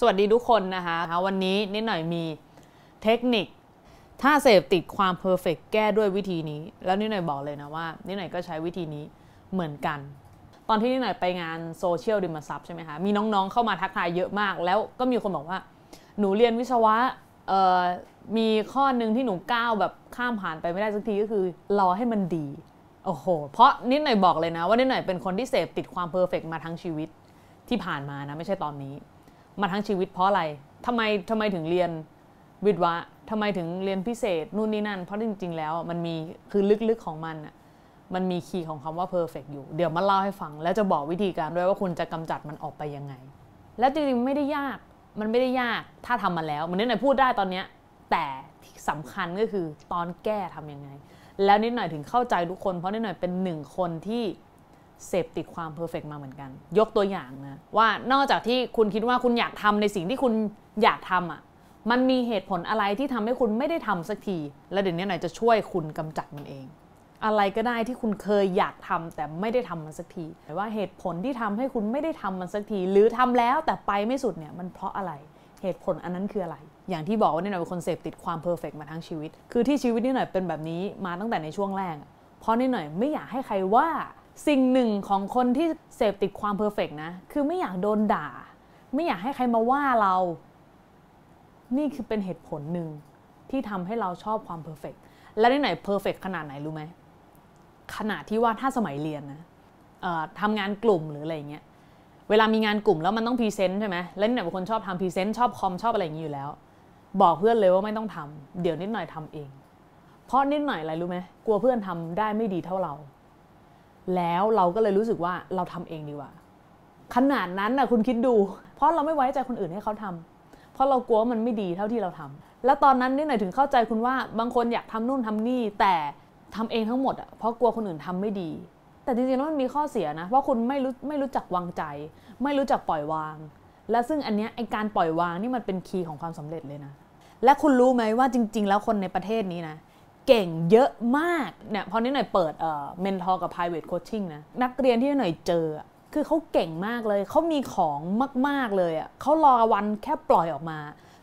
สวัสดีทุกคนนะคะ วันนี้นิดหน่อยมีเทคนิค ถ้าเสพติดความ perfect แก้ด้วยวิธีนี้ แล้วนิดหน่อยบอกเลยนะว่านิดหน่อยก็ใช้วิธีนี้เหมือนกัน ตอนที่นิดหน่อยไปงานโซเชียลดิมซับใช่ไหมคะ มีน้องๆเข้ามาทักทายเยอะมาก แล้วก็มีคนบอกว่า หนูเรียนวิศวะมีข้อหนึ่งที่หนูก้าวแบบข้ามผ่านไปไม่ได้สักทีก็คือรอให้มันดีโอ้โห เพราะนิดหน่อยบอกเลยนะว่านิดหน่อยเป็นคนที่เสพติดความ perfect มาทั้งชีวิตที่ผ่านมานะไม่ใช่ตอนนี้ มาทั้งชีวิตเพราะอะไรทำไมทำไมถึงเรียนวิทย์วะทำไมถึงเรียนพิเศษนู่นนี่นั่น เพราะจริง ๆ แล้วมันมีคือลึกๆของมันอะมันมีคีย์ของคำว่า perfect อยู่ เดี๋ยวมาเล่าให้ฟัง แล้วจะบอกวิธีการด้วยว่าคุณจะกำจัดมันออกไปยังไง แล้วจริงๆไม่ได้ยากมันไม่ได้ยากถ้าทำมาแล้วมันนิดหน่อยพูดได้ตอนเนี้ยแต่ที่สำคัญก็คือตอนแก้ทำยังไง แล้วนิดหน่อยถึงเข้าใจทุกคน เพราะนิดหน่อยเป็นหนึ่งคนที่ เสพติดความ perfect มาเหมือนกัน ยกตัวอย่างนะ ว่านอกจากที่คุณคิดว่าคุณอยากทำในสิ่งที่คุณอยากทำอะมันมีเหตุผลอะไรที่ทำให้คุณไม่ได้ทำสักที แล้วเดี๋ยวนิดหน่อยจะช่วยคุณกำจัดมันเอง อะไรก็ได้ที่คุณเคยอยากทำแต่ไม่ได้ทำมันสักทีแต่ว่าเหตุผลที่ทำให้คุณไม่ได้ทำมันสักที หรือทำแล้วแต่ไปไม่สุดเนี่ยมันเพราะอะไรเหตุผลอันนั้นคืออะไร อย่างที่บอกว่านิดหน่อยเป็นคนเสพติดความ perfect มาทั้งชีวิต คือที่ชีวิตนิดหน่อยเป็นแบบนี้มาตั้งแต่ในช่วงแรกเพราะนิดหน่อยไม่อยากให้ใครว่า สิ่งหนึ่งของคนที่เสพติดความ perfect นะ คือไม่อยากโดนด่า ไม่อยากให้ใครมาว่าเรา นี่คือเป็นเหตุผลหนึ่งที่ทำให้เราชอบความ perfect และนิดหน่อย perfect ขนาดไหนรู้ไหมขนาดที่ว่าถ้าสมัยเรียนนะทำงานกลุ่มหรืออะไรเงี้ยเวลามีงานกลุ่มแล้วมันต้อง present ใช่ไหมแล้วนิดหน่อยเป็นคนชอบทำ present ชอบคอมชอบอะไรอย่างนี้อยู่แล้ว บอกเพื่อนเลยว่าไม่ต้องทำเดี๋ยวนิดหน่อยทำเอง เพราะนิดหน่อยอะไรรู้ไหมกลัวเพื่อนทำได้ไม่ดีเท่าเรา แล้วเราก็เลยรู้สึกว่าเราทำเองดีกว่า ขนาดนั้นนะคุณคิดดู เพราะเราไม่ไว้ใจคนอื่นให้เขาทำเพราะเรากลัวว่ามันไม่ดีเท่าที่เราทำแล้วตอนนั้นนี่หน่อยถึงเข้าใจคุณว่าบางคนอยากทำนู่นทำนี่แต่ทำเองทั้งหมดอะเพราะกลัวคนอื่นทำไม่ดี แต่จริงๆแล้วมันมีข้อเสียนะเพราะคุณไม่รู้ไม่รู้จักวางใจ ไม่รู้จักปล่อยวาง และซึ่งอันเนี้ยไอการปล่อยวางนี่มันเป็นคีย์ของความสำเร็จเลยนะ และคุณรู้ไหมว่าจริง ๆ แล้วคนในประเทศนี้นะ เก่งเยอะมากเนี่ยพอนิดหน่อยเปิดเอ่อ mentor กับ private coaching นะนักเรียนนิดหน่อยเจอ คือเขาเก่งมากเลย เขามีของมาก ๆเลยอะเขารอวันแค่ปล่อยออกมา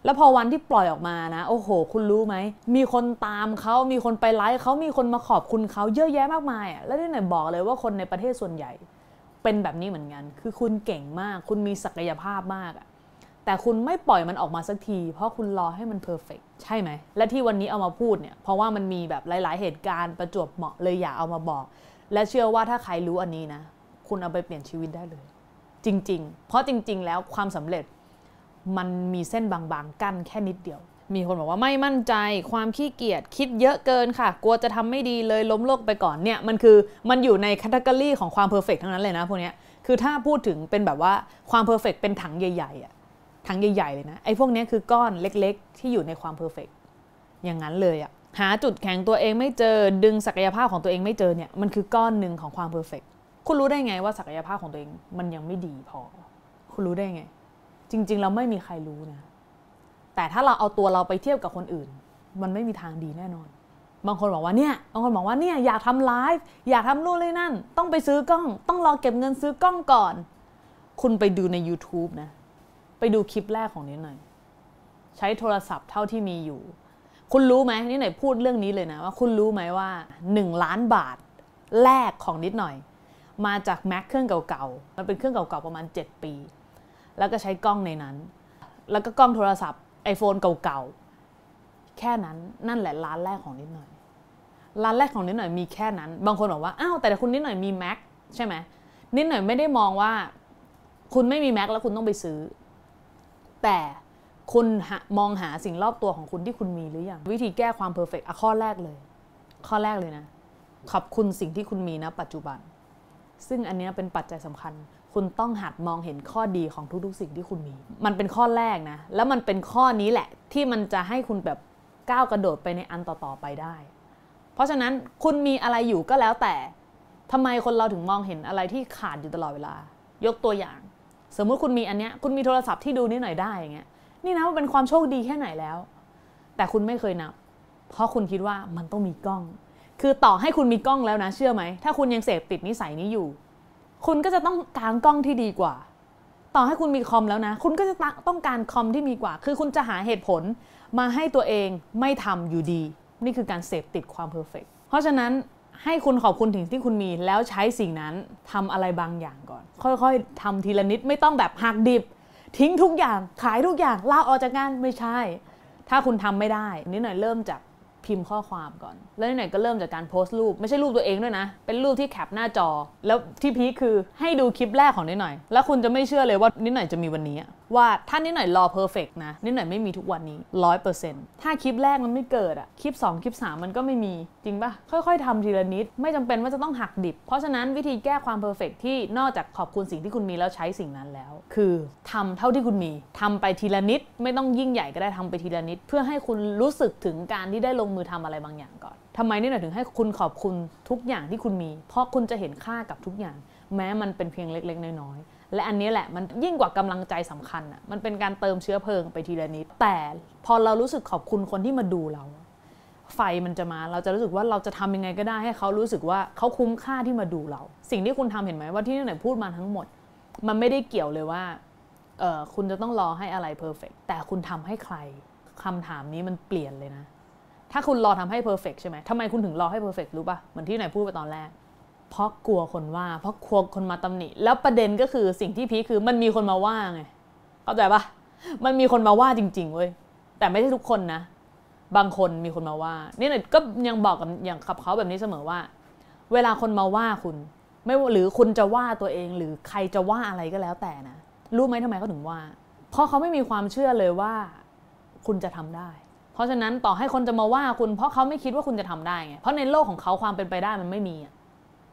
แล้วพอวันที่ปล่อยออกมานะ โอ้โห คุณรู้ไหม มีคนตามเขามีคนไปไลค์เขามีคนมาขอบคุณเขาเยอะแยะมากมายอะแล้วนิดหน่อยบอกเลยว่าคนในประเทศส่วนใหญ่ เป็นแบบนี้เหมือนกัน คือคุณเก่งมาก คุณมีศักยภาพมากอะแต่คุณไม่ปล่อยมันออกมาสักที เพราะคุณรอให้มัน perfect ใช่ไหม และที่วันนี้เอามาพูดเนี่ย เพราะว่ามันมีแบบหลาย ๆ เหตุการณ์ประจวบเหมาะเลยอยากเอามาบอก และเชื่อว่าถ้าใครรู้อันนี้นะ คุณเอาไปเปลี่ยนชีวิตได้เลย จริง ๆ เพราะจริง ๆ แล้วความสำเร็จมันมีเส้นบางๆ กั้นแค่นิดเดียว มีคนบอกว่าไม่มั่นใจ ความขี้เกียจ คิดเยอะเกินค่ะ กลัวจะทำไม่ดีเลยล้มเลิกไปก่อนเนี่ย มันคือมันอยู่ใน category ของความ perfect ทั้งนั้นเลยนะพวกนี้คือถ้าพูดถึงเป็นแบบว่าความ perfect เป็นถังใหญ่ๆอะ ถังใหญ่ๆเลยนะไอ้พวกนี้คือก้อนเล็กๆ ที่อยู่ในความ perfect อย่างนั้นเลยอะหาจุดแข็งตัวเองไม่เจอดึงศักยภาพของตัวเองไม่เจอเนี่ยมันคือก้อนหนึ่งของความ perfect คุณรู้ได้ไงว่าศักยภาพของตัวเองมันยังไม่ดีพอ คุณรู้ได้ไง จริงๆ เราไม่มีใครรู้นะ แต่ถ้าเราเอาตัวเราไปเทียบกับคนอื่น มันไม่มีทางดีแน่นอน บางคนบอกว่าเนี่ยบางคนบอกว่าเนี่ยอยากทำไลฟ์อยากทำนู่นเลยนั่น ต้องไปซื้อกล้อง ต้องรอเก็บเงินซื้อกล้องก่อน คุณไปดูใน YouTube นะ ดูคลิปแรกของนิดหน่อย ใช้โทรศัพท์เท่าที่มีอยู่ คุณรู้ไหมนี่หน่อยพูดเรื่องนี้เลยนะว่าคุณรู้ไหมว่า 1 ล้านบาทแรกของนิดหน่อย มาจากแม็กเครื่องเก่าๆมันเป็นเครื่องเก่าๆประมาณ 7 ปี แล้วก็ใช้กล้องในนั้น แล้วก็กล้องโทรศัพท์ iPhone เก่าๆแค่นั้นนั่นแหละร้านแรกของนิดหน่อยร้านแรกของนิดหน่อยมีแค่นั้น บางคนบอกว่า อ้าว แต่คุณนิดหน่อยมี Mac ใช่ไหม นิดหน่อยไม่ได้มองว่า คุณไม่มี Mac แล้วคุณต้องไปซื้อ แต่คุณมองหาสิ่งรอบตัวของคุณที่คุณมีหรือยังวิธีแก้ความ perfect อะข้อแรกเลย ข้อแรกเลยนะ ขอบคุณสิ่งที่คุณมีนะปัจจุบัน ซึ่งอันนี้เป็นปัจจัยสำคัญ คุณต้องหัดมองเห็นข้อดีของทุกๆสิ่งที่คุณมี มันเป็นข้อแรกนะ แล้วมันเป็นข้อนี้แหละ ที่มันจะให้คุณแบบก้าวกระโดดไปในอันต่อๆไปได้ เพราะฉะนั้นคุณมีอะไรอยู่ก็แล้วแต่ทำไมคนเราถึงมองเห็นอะไรที่ขาดอยู่ตลอดเวลา ยกตัวอย่าง สมมุติคุณมีอันเนี้ยคุณมีโทรศัพท์ที่ดูนิดหน่อยได้อย่างเงี้ยนี่นะมันเป็นความโชคดีแค่ไหนแล้ว แต่คุณไม่เคยนับ เพราะคุณคิดว่ามันต้องมีกล้อง คือต่อให้คุณมีกล้องแล้วนะ เชื่อไหม ถ้าคุณยังเสพติดนิสัยนี้อยู่ คุณก็จะต้องการกล้องที่ดีกว่า ต่อให้คุณมีคอมแล้วนะ คุณก็จะต้องการคอมที่ดีกว่า คือคุณจะหาเหตุผลมาให้ตัวเองไม่ทำอยู่ดี นี่คือการเสพติดความ perfect เพราะฉะนั้น ให้คุณขอบคุณสิ่งที่คุณมี แล้วใช้สิ่งนั้นทำอะไรบางอย่างก่อน ค่อยๆทำทีละนิดไม่ต้องแบบหักดิบ ทิ้งทุกอย่างขายทุกอย่างลาออกจากงานไม่ใช่ ถ้าคุณทำไม่ได้นิดหน่อยเริ่มจาก พิมพ์ข้อความก่อน แล้วหน่อยก็เริ่มจากการโพสต์รูป ไม่ใช่รูปตัวเองด้วยนะ เป็นรูปที่ cap หน้าจอ แล้วที่ peak คือให้ดูคลิปแรกของนิดหน่อย แล้วคุณจะไม่เชื่อเลยว่านิดหน่อยจะมีวันนี้ ว่าถ้านิดหน่อยรอ perfect นะ นิดหน่อยไม่มีทุกวันนี้ร้อยเปอร์เซ็นต์ถ้าคลิปแรกมันไม่เกิดอะคลิป 2 คลิป 3 มันก็ไม่มีจริงปะค่อย ๆทำทีละนิด ไม่จำเป็นว่าจะต้องหักดิบ เพราะฉะนั้นวิธีแก้ความ perfect ที่นอกจากขอบคุณสิ่งที่คุณมีแล้วใช้สิ่งนั้นแล้ว คือทำเท่าที่คุณมีทำไปทีละนิด ไม่ต้องยิ่งใหญ่ก็ได้ทำไปทีละนิด เพื่อให้คุณรู้สึกถึงการที่ได้ลงมือทำอะไรบางอย่างก่อนทำไมนิดหน่อยถึงให้คุณขอบคุณทุกอย่างที่คุณมี เพราะคุณจะเห็นค่ากับทุกอย่าง แม้มันเป็นเพียงเล็ก ๆ น้อยๆและอันนี้แหละมันยิ่งกว่ากำลังใจสำคัญอะมันเป็นการเติมเชื้อเพลิงไปทีละนิด แต่พอเรารู้สึกขอบคุณคนที่มาดูเรา ไฟมันจะมาเราจะรู้สึกว่าเราจะทำยังไงก็ได้ให้เขารู้สึกว่าเขาคุ้มค่าที่มาดูเรา สิ่งที่คุณทำเห็นไหมว่าที่นี่ไหนพูดมาทั้งหมด มันไม่ได้เกี่ยวเลยว่าเออคุณจะต้องรอให้อะไรเพอร์เฟกแต่คุณทำให้ใครคำถามนี้มันเปลี่ยนเลยนะ ถ้าคุณรอทำให้เพอร์เฟกใช่ไหมทำไมคุณถึงรอให้เพอร์เฟกรู้ป่ะ เหมือนที่ไหนพูดไปตอนแรก เพราะกลัวคนว่า เพราะกลัวคนมาตำหนิ แล้วประเด็นก็คือสิ่งที่พีคคือมันมีคนมาว่าไง เข้าใจปะมันมีคนมาว่าจริง ๆเว้ย แต่ไม่ใช่ทุกคนนะ บางคนมีคนมาว่า นี่เนี่ยก็ยังบอกกับอย่างขับเขาแบบนี้เสมอว่า เวลาคนมาว่าคุณ ไม่หรือคุณจะว่าตัวเองหรือใครจะว่าอะไรก็แล้วแต่นะ รู้ไหมทำไมเขาถึงว่า เพราะเขาไม่มีความเชื่อเลยว่า คุณจะทำได้ เพราะฉะนั้นต่อให้คนจะมาว่าคุณ เพราะเขาไม่คิดว่าคุณจะทำได้ไงเพราะในโลกของเขาความเป็นไปได้มันไม่มี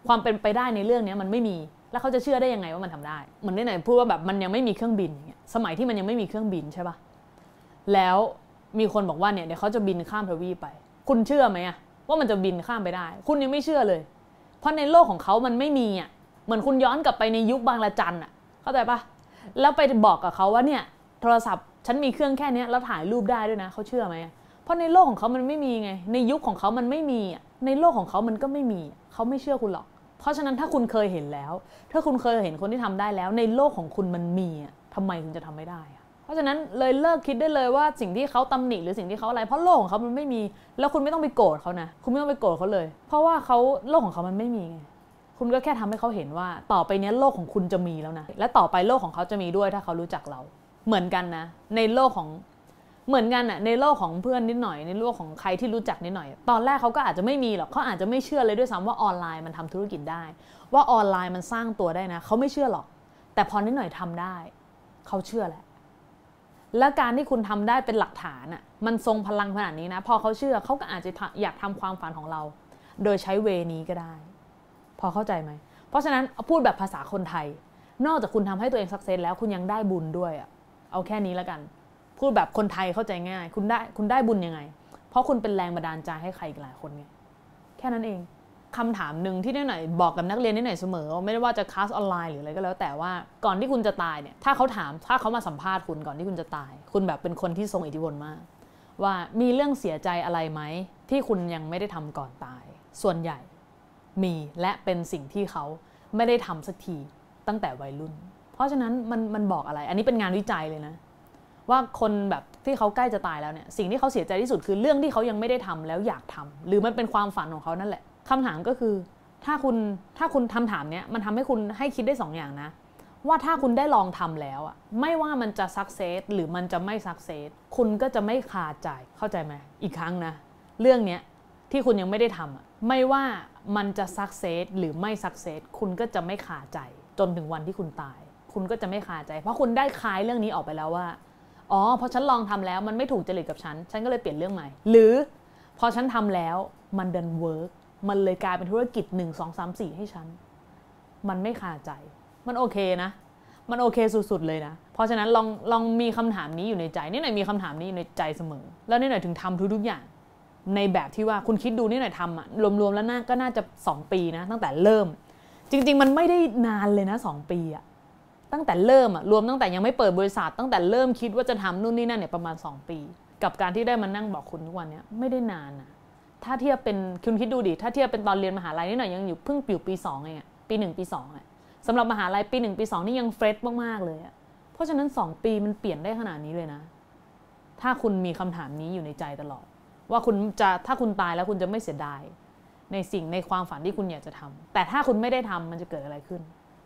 ความเป็นไปได้ในเรื่องนี้มันไม่มี แล้วเขาจะเชื่อได้ยังไงว่ามันทำได้เหมือนที่ไหนพูดว่าแบบมันยังไม่มีเครื่องบินอย่างเงี้ยสมัยที่มันยังไม่มีเครื่องบินใช่ปะแล้วมีคนบอกว่าเนี่ยเดี๋ยวเขาจะบินข้ามทวีปไป คุณเชื่อไหมอะว่ามันจะบินข้ามไปได้ คุณยังไม่เชื่อเลย เพราะในโลกของเขามันไม่มีอะเหมือนคุณย้อนกลับไปในยุคบางละจันอะเข้าใจปะแล้วไปบอกกับเขาว่าเนี่ยโทรศัพท์ ฉันมีเครื่องแค่นี้แล้วถ่ายรูปได้ด้วยนะเขาเชื่อไหมเพราะในโลกของเขามันไม่มีไง ในยุคของเขามันไม่มีในโลกของเขามันก็ไม่มี เขาไม่เชื่อคุณหรอก เพราะฉะนั้นถ้าคุณเคยเห็นแล้ว ถ้าคุณเคยเห็นคนที่ทำได้แล้ว ในโลกของคุณมันมีทำไมคุณจะทำไม่ได้เพราะฉะนั้นเลยเลิกคิดได้เลยว่าสิ่งที่เขาตำหนิหรือสิ่งที่เขาอะไร เพราะโลกของเขามันไม่มี แล้วคุณไม่ต้องไปโกรธเขานะ คุณไม่ต้องไปโกรธเขาเลย เพราะว่าเขาโลกของเขามันไม่มีไงคุณก็แค่ทำให้เขาเห็นว่า ต่อไปนี้โลกของคุณจะมีแล้วนะ และต่อไปโลกของเขาจะมีด้วยถ้าเขารู้จักเรา เหมือนกันนะ ในโลกของเหมือนกันอะในโลกของเพื่อนนิดหน่อยในโลกของใครที่รู้จักนิดหน่อย ตอนแรกเขาก็อาจจะไม่มีหรอกเขาอาจจะไม่เชื่อเลยด้วยซ้ำว่าออนไลน์มันทำธุรกิจได้ ว่าออนไลน์มันสร้างตัวได้นะเขาไม่เชื่อหรอก แต่พอนิดหน่อยทำได้เขาเชื่อแหละและการที่คุณทำได้เป็นหลักฐานอะมันทรงพลังขนาดนี้นะ พอเขาเชื่อเขาก็อาจจะอยากทำความฝันของเรา โดยใช้เวนี้ก็ได้ พอเข้าใจไหมเพราะฉะนั้นพูดแบบภาษาคนไทย นอกจากคุณทำให้ตัวเองสักเซสแล้วคุณยังได้บุญด้วยอะ เอาแค่นี้แล้วกัน พูดแบบคนไทยเข้าใจง่าย คุณได้คุณได้บุญยังไง เพราะคุณเป็นแรงบันดาลใจให้ใครอีกหลายคนไงแค่นั้นเองคำถามหนึ่งที่นิดหน่อยบอกกับนักเรียนนิดหน่อยเสมอ ไม่ได้ว่าจะคลาสออนไลน์หรืออะไรก็แล้วแต่ว่าก่อนที่คุณจะตายเนี่ยถ้าเขาถามถ้าเขามาสัมภาษณ์คุณก่อนที่คุณจะตาย คุณแบบเป็นคนที่ทรงอิทธิพลมาก ว่ามีเรื่องเสียใจอะไรไหม ที่คุณยังไม่ได้ทำก่อนตาย ส่วนใหญ่มีและเป็นสิ่งที่เขาไม่ได้ทำสักทีตั้งแต่วัยรุ่น ราะฉะนั้นมันมันบอกอะไร อันนี้เป็นงานวิจัยเลยนะ ว่าคนแบบที่เขาใกล้จะตายแล้วเนี่ยสิ่งที่เขาเสียใจที่สุดคือเรื่องที่เขายังไม่ได้ทำแล้วอยากทำหรือมันเป็นความฝันของเขานั่นแหละคำถามก็คือ ถ้าคุณถ้าคุณทำถามเนี้ยมันทำให้คุณให้คิดได้2ออย่างนะ ว่าถ้าคุณได้ลองทำแล้วอะไม่ว่ามันจะสักเซสหรือมันจะไม่สักเซสคุณก็จะไม่คาใจเข้าใจไหมอีกครั้งนะ เรื่องเนี้ยที่คุณยังไม่ได้ทำอะไม่ว่ามันจะ success หรือไม่ success คุณก็จะไม่คาใจจนถึงวันที่คุณตาย คุณก็จะไม่คาใจ เพราะคุณได้คลายเรื่องนี้ออกไปแล้วว่า อ๋อพอฉันลองทำแล้วมันไม่ถูกจริตกับฉัน ฉันก็เลยเปลี่ยนเรื่องใหม่ หรือพอฉันทำแล้วมันดัน work มันเลยกลายเป็นธุรกิจหนึ่งสองสามสี่ให้ฉัน มันไม่คาใจ มันโอเคนะ มันโอเคสุดๆเลยนะ เพราะฉะนั้นลองลองมีคำถามนี้อยู่ในใจ นี่หน่อยมีคำถามนี้อยู่ในใจเสมอ แล้วนี่หน่อยถึงทำทุกๆอย่าง ในแบบที่ว่าคุณคิดดูนี่หน่อยทำอะรวมๆแล้วน่าก็น่าจะ 2 ปีนะ ตั้งแต่เริ่ม จริง ๆ มันไม่ได้นานเลยนะ 2 ปีอะ ตั้งแต่เริ่มอะรวมตั้งแต่ยังไม่เปิดบริษัท ตั้งแต่เริ่มคิดว่าจะทำนู่นนี่นั่นเนี่ยประมาณ 2 ปี กับการที่ได้มานั่งบอกคุณทุกวันเนี้ยไม่ได้นานนะถ้าเทียบเป็นคุณคิดดูดิถ้าเทียบเป็นตอนเรียนมหาลัยนี่หน่อยยังอยู่เพิ่งอยู่ปี2เองปี1ปี2อะสำหรับมหาลัยปี1ปี2นี่ยัง fresh มากๆเลยอะเพราะฉะนั้น 2 ปีมันเปลี่ยนได้ขนาดนี้เลยนะ ถ้าคุณมีคำถามนี้อยู่ในใจตลอด ว่าคุณจะถ้าคุณตายแล้วคุณจะไม่เสียดายในสิ่งในความฝันที่คุณอยากจะทำแต่ถ้าคุณไม่ได้ทำมันจะเกิดอะไรขึ้น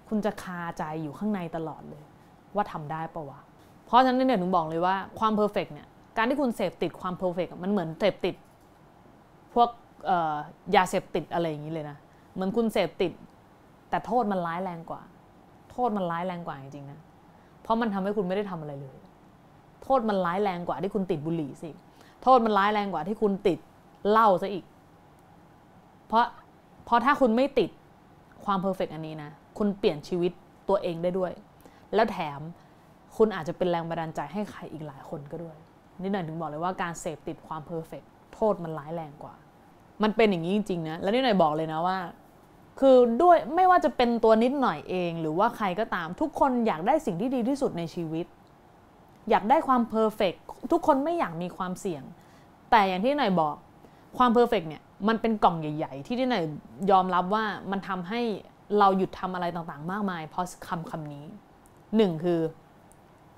คุณจะคาใจอยู่ข้างในตลอดเลย ว่าทำได้ปะวะ เพราะฉะนั้นเนี่ยถึงบอกเลยว่าความ perfect เนี่ยการที่คุณเสพติดความ perfect มันเหมือนเสพติด พวกยาเสพติดอะไรอย่างนี้เลยนะเหมือนคุณเสพติด แต่โทษมันร้ายแรงกว่า โทษมันร้ายแรงกว่าจริงๆนะเพราะมันทำให้คุณไม่ได้ทำอะไรเลย โทษมันร้ายแรงกว่าที่คุณติดบุหรี่สิโทษมันร้ายแรงกว่าที่คุณติดเหล้าซะอีก เพราะเพราะถ้าคุณไม่ติดความเพอร์เฟกอันนี้นะ คุณเปลี่ยนชีวิตตัวเองได้ด้วย แล้วแถมคุณอาจจะเป็นแรงบันดาลใจให้ใครอีกหลายคนก็ด้วย นิดหน่อยถึงบอกเลยว่าการเสพติดความ perfect โทษมันร้ายแรงกว่า มันเป็นอย่างนี้จริงๆนะแล้วนิดหน่อยบอกเลยนะว่า คือด้วยไม่ว่าจะเป็นตัวนิดหน่อยเอง หรือว่าใครก็ตามทุกคนอยากได้สิ่งที่ดีที่สุดในชีวิต อยากได้ความ perfect ทุกคนไม่อยากมีความเสี่ยง แต่อย่างที่หน่อยบอกความ perfect เนี่ยมันเป็นกล่องใหญ่ ๆ ที่ที่หน่อยยอมรับว่ามันทำให้ เราหยุดทำอะไรต่างๆ มากมาย เพราะคำคำนี้หนึ่งคือ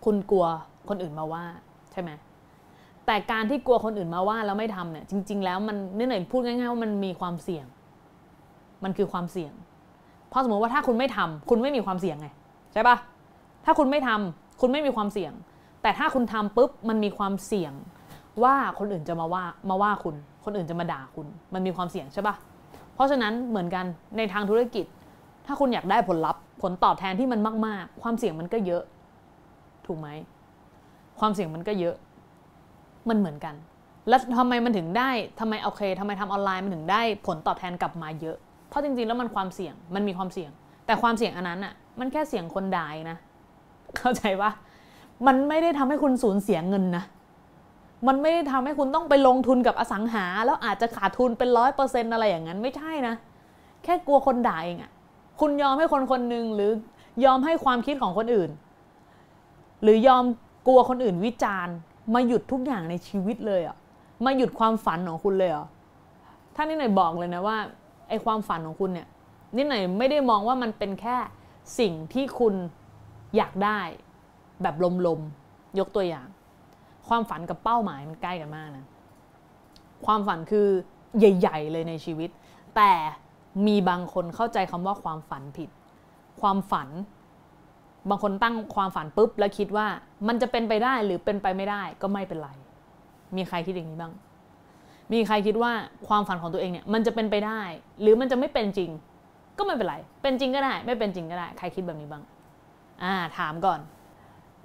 คุณกลัวคนอื่นมาว่าใช่ไหมแต่การที่กลัวคนอื่นมาว่าแล้วไม่ทำเนี่ย จริง ๆ แล้วมันนี่หน่อยพูดง่ายๆว่ามันมีความเสี่ยง มันคือความเสี่ยง เพราะสมมติว่าถ้าคุณไม่ทำคุณไม่มีความเสี่ยงไงใช่ปะถ้าคุณไม่ทำคุณไม่มีความเสี่ยง แต่ถ้าคุณทำปุ๊บมันมีความเสี่ยง ว่าคนอื่นจะมาว่ามาว่าคุณ คนอื่นจะมาด่าคุณ มันมีความเสี่ยงใช่ปะเพราะฉะนั้นเหมือนกันในทางธุรกิจ ถ้าคุณอยากได้ผลลัพธ์ ผลตอบแทนที่มันมาก ๆ ความเสี่ยงมันก็เยอะ ถูกไหม ความเสี่ยงมันก็เยอะ มันเหมือนกัน แล้วทำไมมันถึงได้ทำไมโอเคทำไมทำออนไลน์มันถึงได้ผลตอบแทนกลับมาเยอะ เพราะจริง ๆ แล้วมันความเสี่ยง มันมีความเสี่ยง แต่ความเสี่ยงอันนั้นอะ มันแค่เสี่ยงคนด่านะ เข้าใจปะมันไม่ได้ทำให้คุณสูญเสียเงินนะ มันไม่ได้ทำให้คุณต้องไปลงทุนกับอสังหา แล้วอาจจะขาดทุนเป็นร้อยเปอร์เซ็นต์อะไรอย่างนั้นไม่ใช่นะ แค่กลัวคนด่าเองอะ่ะ คุณยอมให้คนคนหนึ่งหรือยอมให้ความคิดของคนอื่น หรือยอมกลัวคนอื่นวิจารณ์ มาหยุดทุกอย่างในชีวิตเลยอะมาหยุดความฝันของคุณเลยเหรอท่านนี่หน่อยบอกเลยนะว่าไอความฝันของคุณเนี่ยนี่หน่อยไม่ได้มองว่ามันเป็นแค่สิ่งที่คุณอยากได้แบบลมๆยกตัวอย่าง ความฝันกับเป้าหมายมันใกล้กันมากนะความฝันคือใหญ่ ๆ เลยในชีวิต แต่ มีบางคนเข้าใจคำว่าความฝันผิด ความฝัน บางคนตั้งความฝันปุ๊บแล้วคิดว่ามันจะเป็นไปได้หรือเป็นไปไม่ได้ก็ไม่เป็นไร มีใครคิดอย่างนี้บ้าง มีใครคิดว่าความฝันของตัวเองเนี่ยมันจะเป็นไปได้ หรือมันจะไม่เป็นจริง ก็ไม่เป็นไร เป็นจริงก็ได้ ไม่เป็นจริงก็ได้ ใครคิดแบบนี้บ้าง อ่า ถามก่อน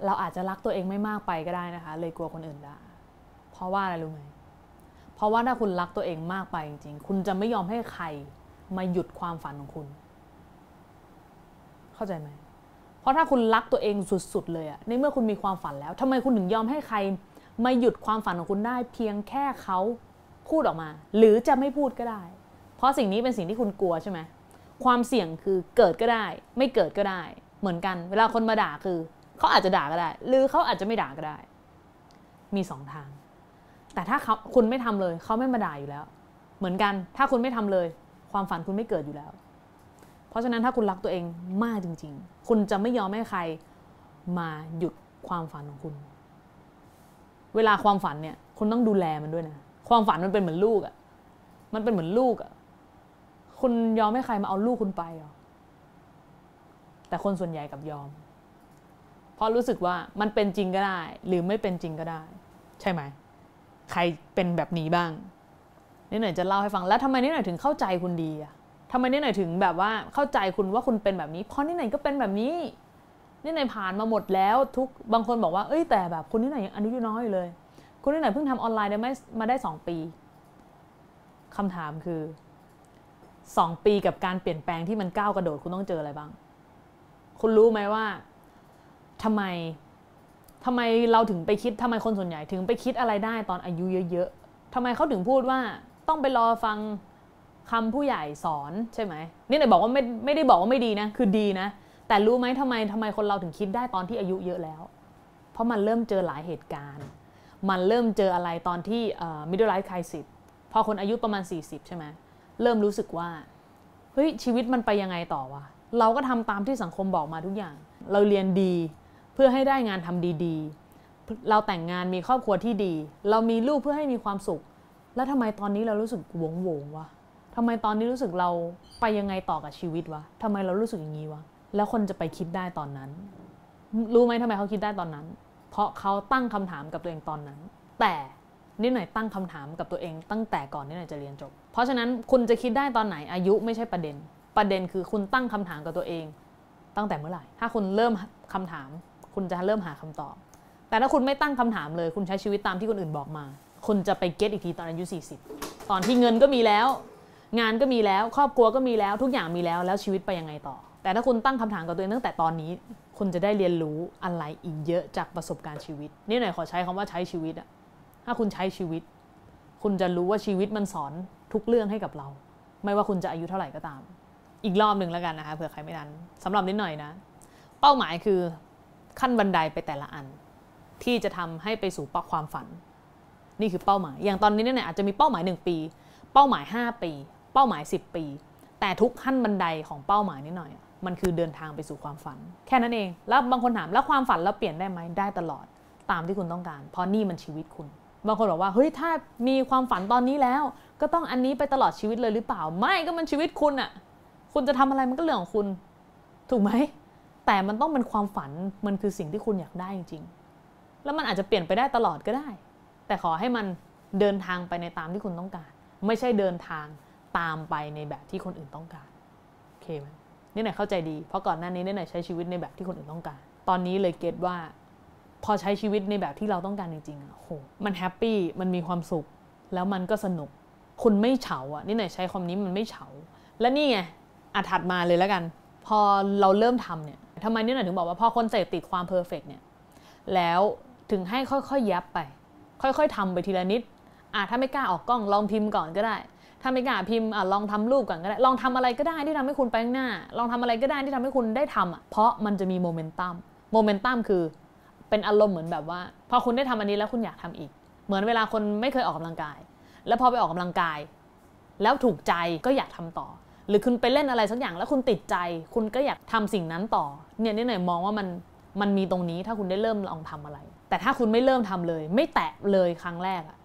เราอาจจะรักตัวเองไม่มากไปก็ได้นะคะ เลยกลัวคนอื่นด่าเพราะว่าอะไรรู้ไหมเพราะว่าถ้าคุณรักตัวเองมากไปจริงๆ คุณจะไม่ยอมให้ใคร มาหยุดความฝันของคุณ เข้าใจไหม เพราะถ้าคุณรักตัวเองสุดๆเลยอะในเมื่อคุณมีความฝันแล้วทำไมคุณถึงยอมให้ใคร มาหยุดความฝันของคุณได้ เพียงแค่เขาพูดออกมา หรือจะไม่พูดก็ได้ เพราะสิ่งนี้เป็นสิ่งที่คุณกลัวใช่ไหมความเสี่ยงคือเกิดก็ได้ ไม่เกิดก็ได้ เหมือนกัน เวลาคนมาด่าคือเขาอาจจะด่าก็ได้ หรือเขาอาจจะไม่ด่าก็ได้ มีสองทาง แต่ถ้าเขาคุณไม่ทำเลย เขาไม่มาด่าอยู่แล้ว เหมือนกัน ถ้าคุณไม่ทำเลย ความฝันคุณไม่เกิดอยู่แล้ว เพราะฉะนั้นถ้าคุณรักตัวเองมากจริง ๆ คุณจะไม่ยอมให้ใครมาหยุดความฝันของคุณ เวลาความฝันเนี่ย คุณต้องดูแลมันด้วยนะ ความฝันมันเป็นเหมือนลูกอะ่ะ มันเป็นเหมือนลูกอะ่ะ คุณยอมให้ใครมาเอาลูกคุณไปหรอ แต่คนส่วนใหญ่กับยอม เพราะรู้สึกว่ามันเป็นจริงก็ได้ หรือไม่เป็นจริงก็ได้ ใช่ไหม ใครเป็นแบบนี้บ้าง นี่หน่อยจะเล่าให้ฟังแล้วทำไมนี่หน่อยถึงเข้าใจคุณดีอะทำไมนี่หน่อยถึงแบบว่าเข้าใจคุณว่าคุณเป็นแบบนี้ เพราะนี่หน่อยก็เป็นแบบนี้นี่หน่อยผ่านมาหมดแล้วทุกบางคนบอกว่าเอ้ยแต่แบบคุณนี่หน่อยยังอายุน้อยอยู่เลย คุณนี่หน่อยเพิ่งทำออนไลน์ได้ไม่มาได้สองปีคำถามคือสองปีกับการเปลี่ยนแปลงที่มันก้าวกระโดดคุณต้องเจออะไรบ้าง คุณรู้ไหมว่าทำไมทำไมเราถึงไปคิดทำไมคนส่วนใหญ่ถึงไปคิดอะไรได้ตอนอายุเยอะๆทำไมเขาถึงพูดว่า ต้องไปรอฟังคำผู้ใหญ่สอนใช่ไหมนี่ไหนบอกว่าไม่ไม่ได้บอกว่าไม่ดีนะ คือดีนะ แต่รู้ไหมทำไมทำไมคนเราถึงคิดได้ตอนที่อายุเยอะแล้ว เพราะมันเริ่มเจอหลายเหตุการณ์ มันเริ่มเจออะไรตอนที่ middle life crisis พอคนอายุประมาณ 40 ใช่ไหมเริ่มรู้สึกว่าเฮ้ยชีวิตมันไปยังไงต่อวะเราก็ทำตามที่สังคมบอกมาทุกอย่าง เราเรียนดีเพื่อให้ได้งานทำดีๆ เราแต่งงานมีครอบครัวที่ดี เรามีลูกเพื่อให้มีความสุข แล้วทำไมตอนนี้เรารู้สึกหวงหวงวะทำไมตอนนี้รู้สึกเราไปยังไงต่อกับชีวิตวะทำไมเรารู้สึกอย่างนี้วะ แล้วคนจะไปคิดได้ตอนนั้น รู้ไหมทำไมเขาคิดได้ตอนนั้น เพราะเขาตั้งคำถามกับตัวเองตอนนั้น แต่นิดหน่อยตั้งคำถามกับตัวเองตั้งแต่ก่อนนิดหน่อยจะเรียนจบ เพราะฉะนั้นคุณจะคิดได้ตอนไหนอายุไม่ใช่ประเด็น ประเด็นคือคุณตั้งคำถามกับตัวเอง ตั้งแต่เมื่อไหร่ ถ้าคุณเริ่มคำถาม คุณจะเริ่มหาคำตอบ แต่ถ้าคุณไม่ตั้งคำถามเลย คุณใช้ชีวิตตามที่คนอื่นบอกมา คุณจะไปเก็ตอีกทีตอนอายุ 40 ตอนที่เงินก็มีแล้ว งานก็มีแล้ว ครอบครัวก็มีแล้ว ทุกอย่างมีแล้วแล้วชีวิตไปยังไงต่อ แต่ถ้าคุณตั้งคำถามกับตัวเองตั้งแต่ตอนนี้ คุณจะได้เรียนรู้อะไรอีกเยอะจากประสบการณ์ชีวิต นี่หน่อยขอใช้คำว่าใช้ชีวิตอะถ้าคุณใช้ชีวิต คุณจะรู้ว่าชีวิตมันสอนทุกเรื่องให้กับเรา ไม่ว่าคุณจะอายุเท่าไหร่ก็ตาม อีกรอบหนึ่งแล้วกันนะคะเผื่อใครไม่ทันสำหรับนิดหน่อยนะ เป้าหมายคือขั้นบันไดไปแต่ละอัน ที่จะทำให้ไปสู่ปความฝัน นี่คือเป้าหมาย อย่างตอนนี้เนี่ยอาจจะมีเป้าหมาย 1 ปี เป้าหมาย 5 ปี เป้าหมาย 10 ปี แต่ทุกขั้นบันไดของเป้าหมายนิดหน่อย มันคือเดินทางไปสู่ความฝัน แค่นั้นเอง แล้วบางคนถามแล้วความฝันเราเปลี่ยนได้ไหมได้ตลอดตามที่คุณต้องการ เพราะนี่มันชีวิตคุณ บางคนบอกว่าเฮ้ยถ้ามีความฝันตอนนี้แล้ว ก็ต้องอันนี้ไปตลอดชีวิตเลยหรือเปล่า ไม่ก็มันชีวิตคุณอะคุณจะทำอะไรมันก็เรื่องของคุณ ถูกไหมแต่มันต้องเป็นความฝันมันคือสิ่งที่คุณอยากได้จริงๆแล้วมันอาจจะเปลี่ยนไปได้ตลอดก็ได้ แต่ขอให้มันเดินทางไปในตามที่คุณต้องการ ไม่ใช่เดินทางตามไปในแบบที่คนอื่นต้องการโอเคไหมนี่หน่อยเข้าใจดี เพราะก่อนหน้านี้นี่หน่อยใช้ชีวิตในแบบที่คนอื่นต้องการ ตอนนี้เลย get ว่า พอใช้ชีวิตในแบบที่เราต้องการจริงๆอะโหมัน happy มันมีความสุข แล้วมันก็สนุก คุณไม่เฉาอะนี่หน่อยใช้คำนี้มันไม่เฉา และนี่ไงอาถัดมาเลยแล้วกัน พอเราเริ่มทำเนี่ยทำไมนี่หน่อยถึงบอกว่าพอคนเสพติดความ perfect เนี่ยแล้วถึงให้ค่อยๆ ยับไป ค่อยๆทำไปทีละนิดอะถ้าไม่กล้าออกกล้องลองพิมพ์ก่อนก็ได้ ถ้าไม่กล้าพิมพ์อะลองทำรูปก่อนก็ได้ ลองทำอะไรก็ได้ที่ทำให้คุณไปข้างหน้า ลองทำอะไรก็ได้ที่ทำให้คุณได้ทำอะเพราะมันจะมีโมเมนตัมโมเมนตัมคือเป็นอารมณ์เหมือนแบบว่า พอคุณได้ทำอันนี้แล้วคุณอยากทำอีก เหมือนเวลาคนไม่เคยออกกำลังกาย แล้วพอไปออกกำลังกาย แล้วถูกใจก็อยากทำต่อ หรือคุณไปเล่นอะไรสักอย่างแล้วคุณติดใจ คุณก็อยากทำสิ่งนั้นต่อ เนี่ยนี่หน่อยมองว่ามันมันมีตรงนี้ถ้าคุณได้เริ่มลองทำอะไร แต่ถ้าคุณไม่เริ่มทำเลย ไม่แตะเลยครั้งแรกอะ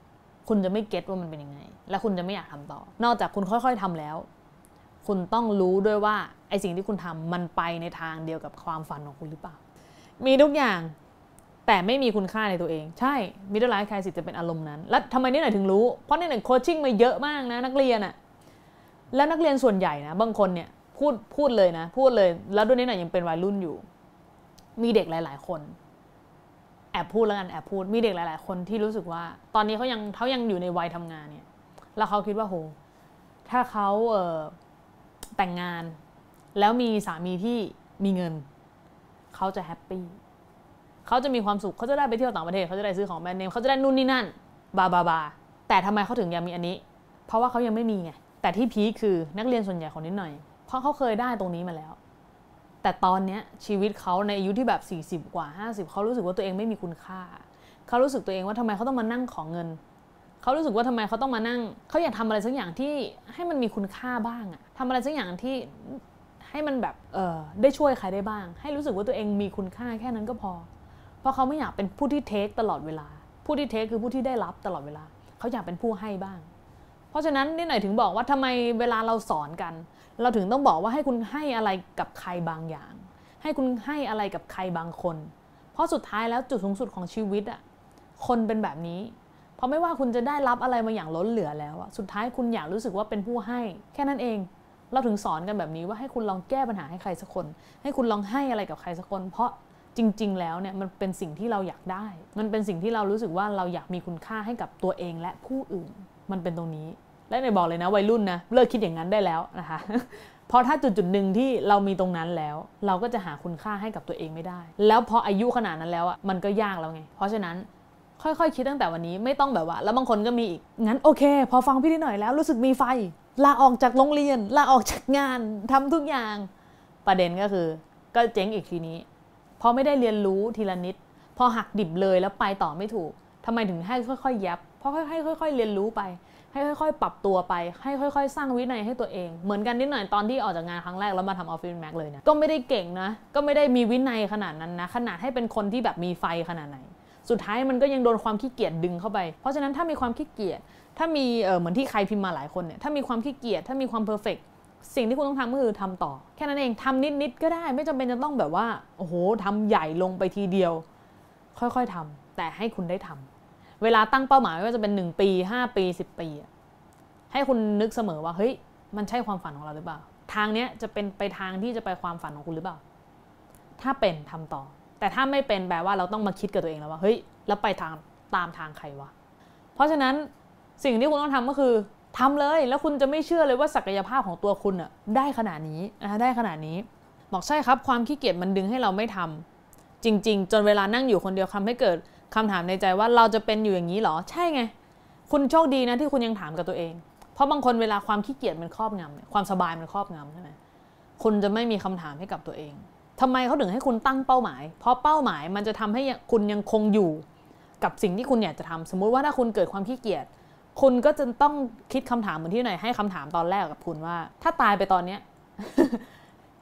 คุณจะไม่เก็ตว่ามันเป็นยังไง และคุณจะไม่อยากทำต่อ นอกจากคุณค่อยๆทำแล้ว คุณต้องรู้ด้วยว่าไอสิ่งที่คุณทำมันไปในทางเดียวกับความฝันของคุณหรือเปล่า มีทุกอย่างแต่ไม่มีคุณค่าในตัวเอง ใช่มิดเดลไลฟ์คายสิจะเป็นอารมณ์นั้น แล้วทำไมนี่หน่อยถึงรู้ เพราะนี่หน่อยโคชชิ่งมาเยอะมากนะ นักเรียนอะแล้วนักเรียนส่วนใหญ่นะ บางคนเนี่ยพูดพูดเลยนะ พูดเลย แล้วด้วยนี่หน่อยยังเป็นวัยรุ่นอยู่ มีเด็กหลาย ๆ คน แอบพูดแล้วกันแอบพูดมีเด็กหลาย ๆ คนที่รู้สึกว่า ตอนนี้เขายังเขายังอยู่ในวัยทำงานเนี่ย แล้วเขาคิดว่าโห ถ้าเขาเแต่งงาน แล้วมีสามีที่มีเงิน เขาจะแฮปปี้เขาจะมีความสุขเขาจะได้ไปเที่ยวต่างประเทศเขาจะได้ซื้อของแบรนด์เนมเขาจะได้นู่นนี่นั่นบาบาบาแต่ทำไมเขาถึงยังมีอันนี้ เพราะว่าเขายังไม่มีไงแต่ที่พีคคือนักเรียนส่วนใหญ่ของนิดหน่อย เพราะเขาเคยได้ตรงนี้มาแล้ว แต่ตอนเนี้ยชีวิตเขาในอายุที่แบบ 40 กว่า 50 เขารู้สึกว่าตัวเองไม่มีคุณค่า เขารู้สึกตัวเองว่าทำไมเขาต้องมานั่งของเงิน เขารู้สึกว่าทำไมเขาต้องมานั่ง เขาอยากทำอะไรสักอย่างที่ให้มันมีคุณค่าบ้างอะทำอะไรสักอย่างที่ให้มันแบบเออได้ช่วยใครได้บ้าง ให้รู้สึกว่าตัวเองมีคุณค่าแค่นั้นก็พอ เพราะเขาไม่อยากเป็นผู้ที่เทคตลอดเวลา ผู้ที่เทคคือผู้ที่ได้รับตลอดเวลา เขาอยากเป็นผู้ให้บ้าง เพราะฉะนั้นนี่หน่อยถึงบอกว่าทำไมเวลาเราสอนกัน เราถึงต้องบอกว่าให้คุณให้อะไรกับใครบางอย่าง ให้คุณให้อะไรกับใครบางคน เพราะสุดท้ายแล้วจุดสูงสุดของชีวิตอะคนเป็นแบบนี้ เพราะไม่ว่าคุณจะได้รับอะไรมาอย่างล้นเหลือแล้วอะสุดท้ายคุณอยากรู้สึกว่าเป็นผู้ให้ แค่นั้นเอง เราถึงสอนกันแบบนี้ว่าให้คุณลองแก้ปัญหาให้ใครสักคน ให้คุณลองให้อะไรกับใครสักคน เพราะจริง ๆ แล้วเนี่ยมันเป็นสิ่งที่เราอยากได้ มันเป็นสิ่งที่เรารู้สึกว่าเราอยากมีคุณค่าให้กับตัวเองและผู้อื่น มันเป็นตรงนี้ และในบอกเลยนะวัยรุ่นนะเลิกคิดอย่างนั้นได้แล้วนะคะเพราะถ้าจุดจุดหนึ่งที่เรามีตรงนั้นแล้ว เราก็จะหาคุณค่าให้กับตัวเองไม่ได้ แล้วพออายุขนาดนั้นแล้วอะมันก็ยากแล้วไง เพราะฉะนั้นค่อยๆคคิดตั้งแต่วันนี้ไม่ต้องแบบว่า แล้วบางคนก็มีอีก งั้นโอเค พอฟังพี่นิดหน่อยแล้วรู้สึกมีไฟลาออกจากโรงเรียนลาออกจากงานทำทุกอย่างประเด็นก็คือ ก็เจ๊งอีกทีนี้ พอไม่ได้เรียนรู้ทีละนิด พอหักดิบเลยแล้วไปต่อไม่ถูกททำไมถึงให้ค่อยๆ ยับ เพราะให้ค่อย ๆ เรียนรู้ไป ให้ค่อย ๆ ปรับตัวไป ให้ค่อย ๆ สร้างวินัยให้ตัวเอง เหมือนกันนิดหน่อยตอนที่ออกจากงานครั้งแรกแล้วมาทำออฟฟิศแม็กเลยเนี่ยก็ไม่ได้เก่งนะก็ไม่ได้มีวินัยขนาดนั้นนะขนาดให้เป็นคนที่แบบมีไฟขนาดไหน สุดท้ายมันก็ยังโดนความขี้เกียจดึงเข้าไป เพราะฉะนั้นถ้ามีความขี้เกียจถ้ามีเออเหมือนที่ใครพิมพ์มาหลายคนเนี่ยถ้ามีความขี้เกียจถ้ามีความเพอร์เฟกสิ่งที่คุณต้องทำก็คือทำต่อ แค่นั้นเองทำนิดๆก็ได้ ไม่จำเป็นจะต้องแบบว่าโอ้โหทำใหญ่ลงไปทีเดียว ค่อยๆทำแต่ให้คุณได้ทำ เวลาตั้งเป้าหมายว่าจะเป็น 1 ปี 5 ปี 10 ปี ให้คุณนึกเสมอว่าเฮ้ยมันใช่ความฝันของเราหรือเปล่า ทางเนี้ยจะเป็นไปทางที่จะไปความฝันของคุณหรือเปล่า ถ้าเป็นทำต่อ แต่ถ้าไม่เป็นแปลว่าเราต้องมาคิดกับตัวเองแล้วว่าเฮ้ยแล้วไปทางตามทางใครวะเพราะฉะนั้นสิ่งที่คุณต้องทำก็คือทำเลยแล้วคุณจะไม่เชื่อเลยว่าศักยภาพของตัวคุณอะได้ขนาดนี้นะได้ขนาดนี้ บอกใช่ครับความขี้เกียจมันดึงให้เราไม่ทำจริง ๆ จนเวลานั่งอยู่คนเดียวทาให้เกิด คำถามในใจว่าเราจะเป็นอยู่อย่างนี้หรอ ใช่ไง คุณโชคดีนะที่คุณยังถามกับตัวเอง เพราะบางคนเวลาความขี้เกียจมันครอบงำเนี่ยความสบายมันครอบงำใช่ไหมคุณจะไม่มีคำถามให้กับตัวเองทำไมเขาถึงให้คุณตั้งเป้าหมาย เพราะเป้าหมายมันจะทำให้คุณยังคงอยู่กับสิ่งที่คุณอยากจะทำสมมุติว่าถ้าคุณเกิดความขี้เกียจ คุณก็จะต้องคิดคำถามเหมือนที่ไหนให้คำถามตอนแรกกับคุณว่า ถ้าตายไปตอนเนี้ย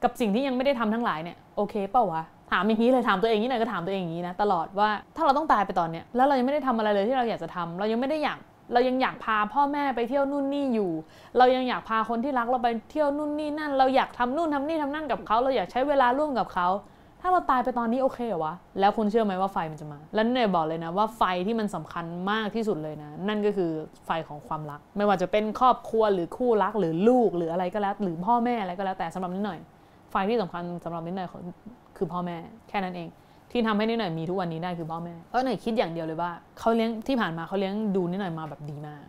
กับสิ่งที่ยังไม่ได้ทำทั้งหลายเนี่ยโอเคเปล่าวะ ถามอย่างนี้เลยถามตัวเองนี่หน่อยก็ถามตัวเองอย่างนี้นะตลอดว่าถ้าเราต้องตายไปตอนเนี้ยแล้วเรายังไม่ได้ทำอะไรเลยที่เราอยากจะทำเรายังไม่ได้อยากเรายังอยากพาพ่อแม่ไปเที่ยวนู่นนี่อยู่ เรายังอยากพาคนที่รักเราไปเที่ยวนู่นนี่นั่น เราอยากทำนู่นทำนี่ทำนั่นกับเขาเราอยากใช้เวลาร่วมกับเขาถ้าเราตายไปตอนนี้โอเคเหรอวะ แล้วคุณเชื่อไหมว่าไฟมันจะมา แล้วเนี่ยบอกเลยนะว่าไฟที่มันสำคัญมากที่สุดเลยนะ นั่นก็คือไฟของความรัก ไม่ว่าจะเป็นครอบครัวหรือคู่รักหรือลูกหรืออะไรก็แล้ว หรือพ่อแม่อะไรก็แล้วแต่สำหรับนิดหน่อย ไฟที่สำคัญสำหรับนิดหน่อย คือพ่อแม่แค่นั้นเอง ที่ทำให้นิดหน่อยมีทุกวันนี้ได้คือพ่อแม่เพราะหน่อยคิดอย่างเดียวเลยว่าเขาเลี้ยงที่ผ่านมาเขาเลี้ยงดูนิดหน่อยมาแบบดีมาก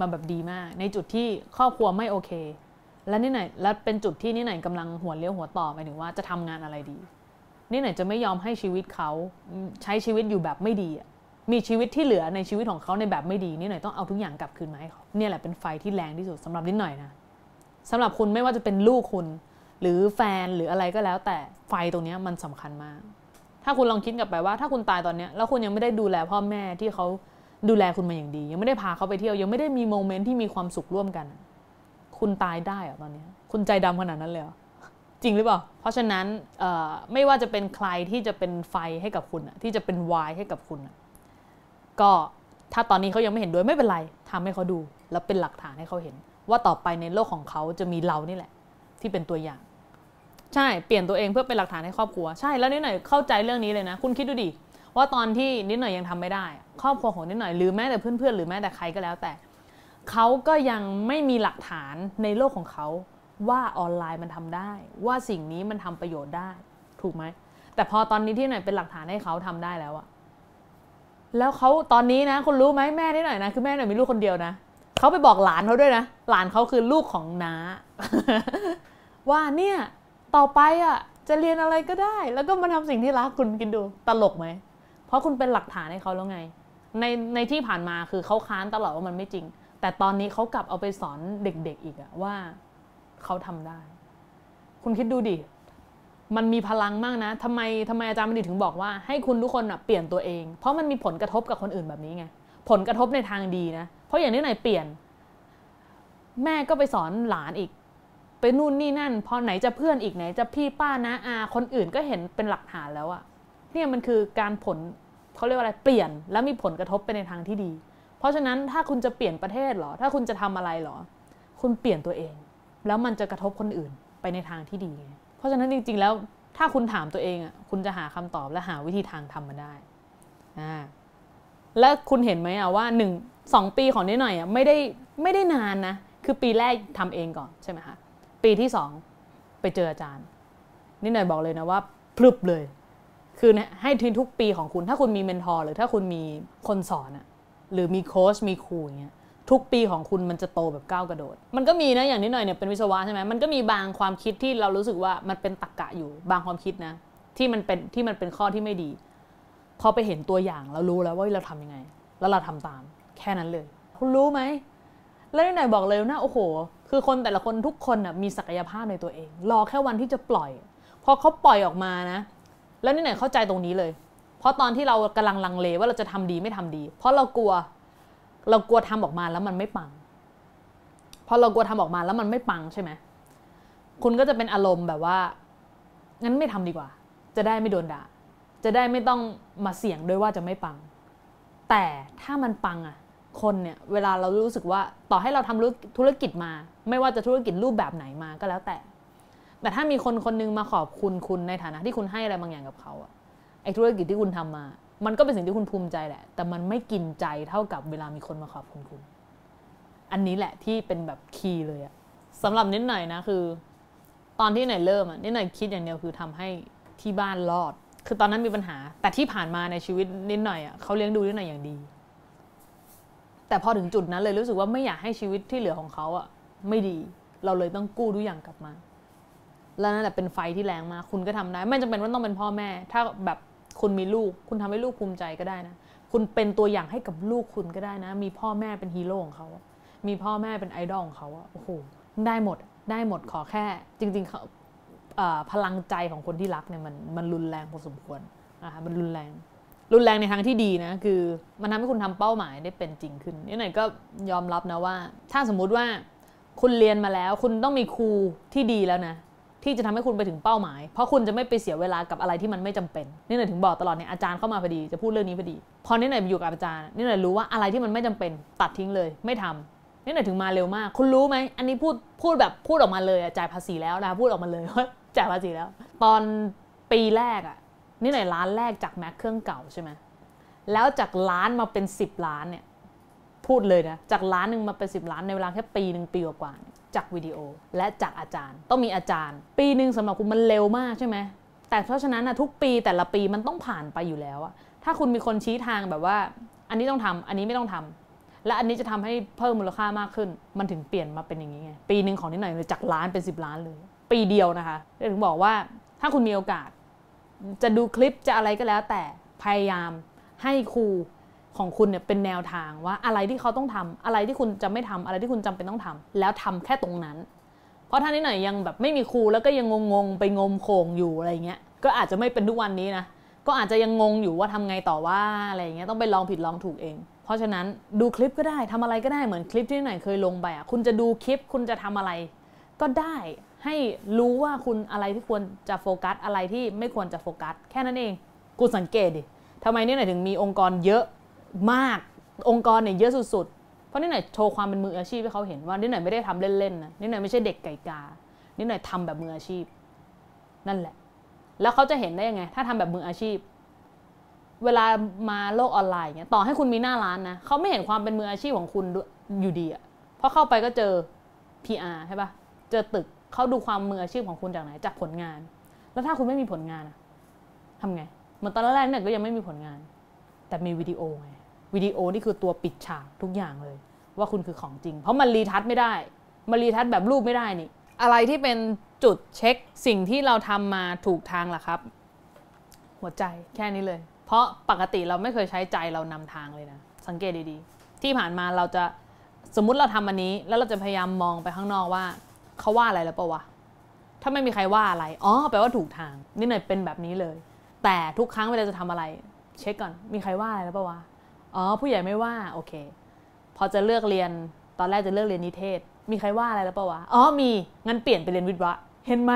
มาแบบดีมาก ในจุดที่ครอบครัวไม่โอเค และนิดหน่อยและเป็นจุดที่นิดหน่อยกำลังหัวเลี้ยวหัวต่อหมายถึงว่าจะทำงานอะไรดีนี่ไหนจะไม่ยอมให้ชีวิตเขาใช้ชีวิตอยู่แบบไม่ดีมีชีวิตที่เหลือในชีวิตของเขาในแบบไม่ดีนี่หน่อยต้องเอาทุกอย่างกลับคืนมาให้เขาเนี่ยแหละเป็นไฟที่แรงที่สุดสำหรับนิดหน่อยนะสำหรับคุณไม่ว่าจะเป็นลูกคุณ หรือแฟนหรืออะไรก็แล้ว แต่ไฟตรงนี้มันสำคัญมาก ถ้าคุณลองคิดกลับไปว่าถ้าคุณตายตอนนี้แล้วคุณยังไม่ได้ดูแลพ่อแม่ที่เขาดูแลคุณมาอย่างดี ยังไม่ได้พาเขาไปเที่ยว ยังไม่ได้มีโมเมนต์ที่มีความสุขร่วมกัน คุณตายได้หรอตอนนี้ คุณใจดำขนาดนั้นเลยเหรอจริงหรือเปล่า เพราะฉะนั้นไม่ว่าจะเป็นใครที่จะเป็นไฟให้กับคุณที่จะเป็นวายให้กับคุณก็ถ้าตอนนี้เขายังไม่เห็นด้วยไม่เป็นไรทำให้เขาดู แล้วเป็นหลักฐานให้เขาเห็น ว่าต่อไปในโลกของเขาจะมีเรานี่แหละ ที่เป็นตัวอย่าง ใช่เปลี่ยนตัวเองเพื่อเป็นหลักฐานให้ครอบครัวใช่แล้วนิดหน่อยเข้าใจเรื่องนี้เลยนะ คุณคิดดูดิว่าตอนที่นิดหน่อยยังทำไม่ได้ ครอบครัวของนิดหน่อยหรือแม้แต่เพื่อนๆหรือแม้แต่ใครก็แล้วแต่เขาก็ยังไม่มีหลักฐานในโลกของเขาว่าออนไลน์มันทำได้ ว่าสิ่งนี้มันทำประโยชน์ได้ ถูกไหมแต่พอตอนนี้ที่หน่อยเป็นหลักฐานให้เขาทำได้แล้วอะแล้วเขาตอนนี้นะคุณรู้ไหมแม่ที่ไหน่อยนะคือแม่หน่อยมีลูกคนเดียวนะเขาไปบอกหลานเขาด้วยนะหลานเขาคือลูกของน้าว่าเนี่ย ต่อไปอะจะเรียนอะไรก็ได้ แล้วก็มาทำสิ่งที่รักคุณกินดูตลกไหม เพราะคุณเป็นหลักฐานให้เขาแล้วไง ในในที่ผ่านมาคือเขาค้านตลอดว่ามันไม่จริง แต่ตอนนี้เขากลับเอาไปสอนเด็กๆอีกอะว่าเขาทำได้ คุณคิดดูดิมันมีพลังมากนะทำไมทำไมอาจารย์บัณฑิตถึงบอกว่าให้คุณทุกคนเปลี่ยนตัวเอง เพราะมันมีผลกระทบกับคนอื่นแบบนี้ไง ผลกระทบในทางดีนะ เพราะอย่างนี้ไหนเปลี่ยน แม่ก็ไปสอนหลานอีก ไปนู่นนี่นั่น พอไหนจะเพื่อนอีกไหนจะพี่ป้านะอาคนอื่นก็เห็นเป็นหลักฐานแล้วอะเนี่ยมันคือการผลเขาเรียกว่าอะไรเปลี่ยน แล้วมีผลกระทบไปในทางที่ดี เพราะฉะนั้นถ้าคุณจะเปลี่ยนประเทศหรอ ถ้าคุณจะทำอะไรหรอ คุณเปลี่ยนตัวเอง แล้วมันจะกระทบคนอื่นไปในทางที่ดี เพราะฉะนั้นจริง ๆ แล้วถ้าคุณถามตัวเองอะคุณจะหาคำตอบและหาวิธีทางทำมาได้อ่าแล้วคุณเห็นไหมอะว่าหนึ่งสองปีของนิดหน่อยอะไม่ได้ไม่ได้นานนะคือปีแรกทำเองก่อนใช่ไหมคะ ปีที่สองไปเจออาจารย์นิดหน่อยบอกเลยนะว่าพลึบเลย คือให้ทีทุกปีของคุณถ้าคุณมีเมนทอร์หรือถ้าคุณมีคนสอนอะหรือมีโค้ชมีครูอย่างเงี้ยทุกปีของคุณมันจะโตแบบก้าวกระโดด มันก็มีนะอย่างนิดหน่อยเนี่ยเป็นวิศวะใช่ไหมมันก็มีบางความคิดที่เรารู้สึกว่ามันเป็นตรกกะอยู่บางความคิดนะ ที่มันเป็นที่มันเป็นข้อที่ไม่ดี พอไปเห็นตัวอย่างเรารู้แล้วว่าเราทํำยังไง แล้วเราทำตาม แค่นั้นเลย คุณรู้ไหมแล้วนิดหน่อยบอกเลยนะโอ้โห คือคนแต่ละคนทุกคนมีศักยภาพในตัวเอง รอแค่วันที่จะปล่อย พอเขาปล่อยออกมานะ แล้วนิดหนเข้าใจตรงนี้เลย เพราะตอนที่เรากำลังลังเลว่าเราจะทำดีไม่ทำดี เพราะเรากลัว เรากลัวทำออกมาแล้วมันไม่ปัง พอเรากลัวทำออกมาแล้วมันไม่ปังใช่ไหมคุณก็จะเป็นอารมณ์แบบว่า งั้นไม่ทำดีกว่า จะได้ไม่โดนด่า จะได้ไม่ต้องมาเสี่ยงด้วยว่าจะไม่ปัง แต่ถ้ามันปังอะ คนเนี่ยเวลาเรารู้สึกว่าต่อให้เราทำธุรกิจมา ไม่ว่าจะธุรกิจรูปแบบไหนมาก็แล้วแต่ แต่ถ้ามีคนคนนึงมาขอบคุณคุณในฐานะที่คุณให้อะไรบางอย่างกับเขาอะไอธุรกิจที่คุณทำมา มันก็เป็นสิ่งที่คุณภูมิใจแหละ แต่มันไม่กินใจเท่ากับเวลามีคนมาขอบคุณคุณ อันนี้แหละที่เป็นแบบคีย์เลยอะสำหรับนิดหน่อยนะคือ ตอนที่หน่อยเริ่มอะนิดหน่อยคิดอย่างเดียวคือทำให้ที่บ้านรอด คือตอนนั้นมีปัญหา แต่ที่ผ่านมาในชีวิตนิดหน่อยอะเขาเลี้ยงดูนิดหน่อยอย่างดี แต่พอถึงจุดนั้นเลยรู้สึกว่าไม่อยากให้ชีวิตที่เหลือของเขาอะไม่ดี เราเลยต้องกู้ทุกอย่างกลับมา แล้วนั่นแหละเป็นไฟที่แรงมากคุณก็ทำได้ ไม่จำเป็นว่าต้องเป็นพ่อแม่ ถ้าแบบคุณมีลูก คุณทำให้ลูกภูมิใจก็ได้นะ คุณเป็นตัวอย่างให้กับลูกคุณก็ได้นะ มีพ่อแม่เป็นฮีโร่ของเขา มีพ่อแม่เป็นไอดอลของเขาโอ้โหได้หมดได้หมดขอแค่ จริงๆเขาพลังใจของคนที่รักเนี่ยมันมันรุนแรงพอสมควรนะคะมันรุนแรง รุนแรงในทางที่ดีนะ คือมันทำให้คุณทำเป้าหมายได้เป็นจริงขึ้นนี่หน่อยก็ยอมรับนะว่า ถ้าสมมุติว่าคุณเรียนมาแล้ว คุณต้องมีครูที่ดีแล้วนะที่จะทำให้คุณไปถึงเป้าหมาย เพราะคุณจะไม่ไปเสียเวลากับอะไรที่มันไม่จำเป็น นี่หน่อยถึงบอกตลอดเนี่ยอาจารย์เข้ามาพอดีจะพูดเรื่องนี้พอดี พอนี่หน่อยอยู่กับอาจารย์ นี่หน่อยรู้ว่าอะไรที่มันไม่จำเป็น ตัดทิ้งเลย ไม่ทำนี่หน่อยถึงมาเร็วมาก คุณรู้ไหม อันนี้พูดพูดแบบพูดออกมาเลยจ่ายภาษีแล้วนะพูดออกมาเลยว่าจ่ายภาษีแล้ว ตอนปีแรกอะ นี่หน่อยล้านแรกจากแม็กเครื่องเก่าใช่ไหมแล้วจากล้านมาเป็นสิบล้านเนี่ยพูดเลยนะจากล้านหนึ่งมาเป็นสิบล้านในเวลาแค่ปีหนึ่งปีกว่าจากวิดีโอและจากอาจารย์ ต้องมีอาจารย์ ปีหนึ่งสำหรับคุณมันเร็วมากใช่ไหมแต่เพราะฉะนั้นนะทุกปีแต่ละปีมันต้องผ่านไปอยู่แล้วอะถ้าคุณมีคนชี้ทางแบบว่า อันนี้ต้องทำอันนี้ไม่ต้องทำและอันนี้จะทำให้เพิ่มมูลค่ามากขึ้น มันถึงเปลี่ยนมาเป็นอย่างนี้ไงปีหนึ่งของนิดหน่อยเลยจากล้านเป็น 10 ล้านเลย ปีเดียวนะคะถึงบอกว่าถ้าคุณมีโอกาส จะดูคลิปจะอะไรก็แล้ว แต่พยายามให้ครูของคุณเนี่ยเป็นแนวทางว่าอะไรที่เขาต้องทำอะไรที่คุณจะไม่ทำอะไรที่คุณจำเป็นต้องทำแล้วทำแค่ตรงนั้น เพราะท่านนี้หน่อยยังแบบไม่มีครูแล้วก็ยังงงๆไปงมโขงอยู่อะไรเงี้ยก็อาจจะไม่เป็นทุกวันนี้นะก็อาจจะยังงงอยู่ว่าทำไงต่อว่าอะไรเงี้ยต้องไปลองผิดลองถูกเอง เพราะฉะนั้นดูคลิปก็ได้ทำอะไรก็ได้เหมือนคลิปที่หน่อยเคยลงไปอะคุณจะดูคลิปคุณจะทำอะไร ก็ได้ ให้รู้ว่าคุณอะไรที่ควรจะโฟกัสอะไรที่ไม่ควรจะโฟกัส แค่นั้นเองกูสังเกตดิทำไมนี่หน่อยถึงมีองค์กรเยอะมากองค์กรเนี่ยเยอะสุดๆ เพราะนี่หน่อยโชว์ความเป็นมืออาชีพให้เขาเห็นว่านี่หน่อยไม่ได้ทำเล่นๆนะนี่หน่อยไม่ใช่เด็กไก่กา นี่หน่อยทำแบบมืออาชีพ นั่นแหละ แล้วเขาจะเห็นได้ยังไง ถ้าทำแบบมืออาชีพ เวลามาโลกออนไลน์เนี่ยต่อให้คุณมีหน้าร้านนะเขาไม่เห็นความเป็นมืออาชีพของคุณอยู่ดีอะเพราะเข้าไปก็เจอ PR ใช่ปะเจอตึก เขาดูความมืออาชีพของคุณจากไหนจากผลงาน แล้วถ้าคุณไม่มีผลงานอะทำไงเหมือนตอนแรกเนี่ยก็ยังไม่มีผลงาน แต่มีวิดีโอไงวิดีโอนี่คือตัวปิดฉากทุกอย่างเลย ว่าคุณคือของจริง เพราะมันรีทัชไม่ได้มันรีทัชแบบรูปไม่ได้นี่ อะไรที่เป็นจุดเช็คสิ่งที่เราทำมาถูกทางล่ะครับ หัวใจแค่นี้เลย เพราะปกติเราไม่เคยใช้ใจเรานำทางเลยนะ สังเกตดีๆ ที่ผ่านมาเราจะสมมุติเราทำอันนี้ แล้วเราจะพยายามมองไปข้างนอกว่า เขาว่าอะไรแล้วปะวะ ถ้าไม่มีใครว่าอะไร อ๋อ แปลว่าถูกทาง นี่หน่อยเป็นแบบนี้เลย แต่ทุกครั้งเวลาจะทำอะไร เช็คก่อน มีใครว่าอะไรแล้วปะวะ อ๋อ ผู้ใหญ่ไม่ว่า โอเค พอจะเลือกเรียน ตอนแรกจะเลือกเรียนนิเทศ มีใครว่าอะไรแล้วปะวะ อ๋อ มี งั้นเปลี่ยนไปเรียนวิทย์วะ เห็นไหม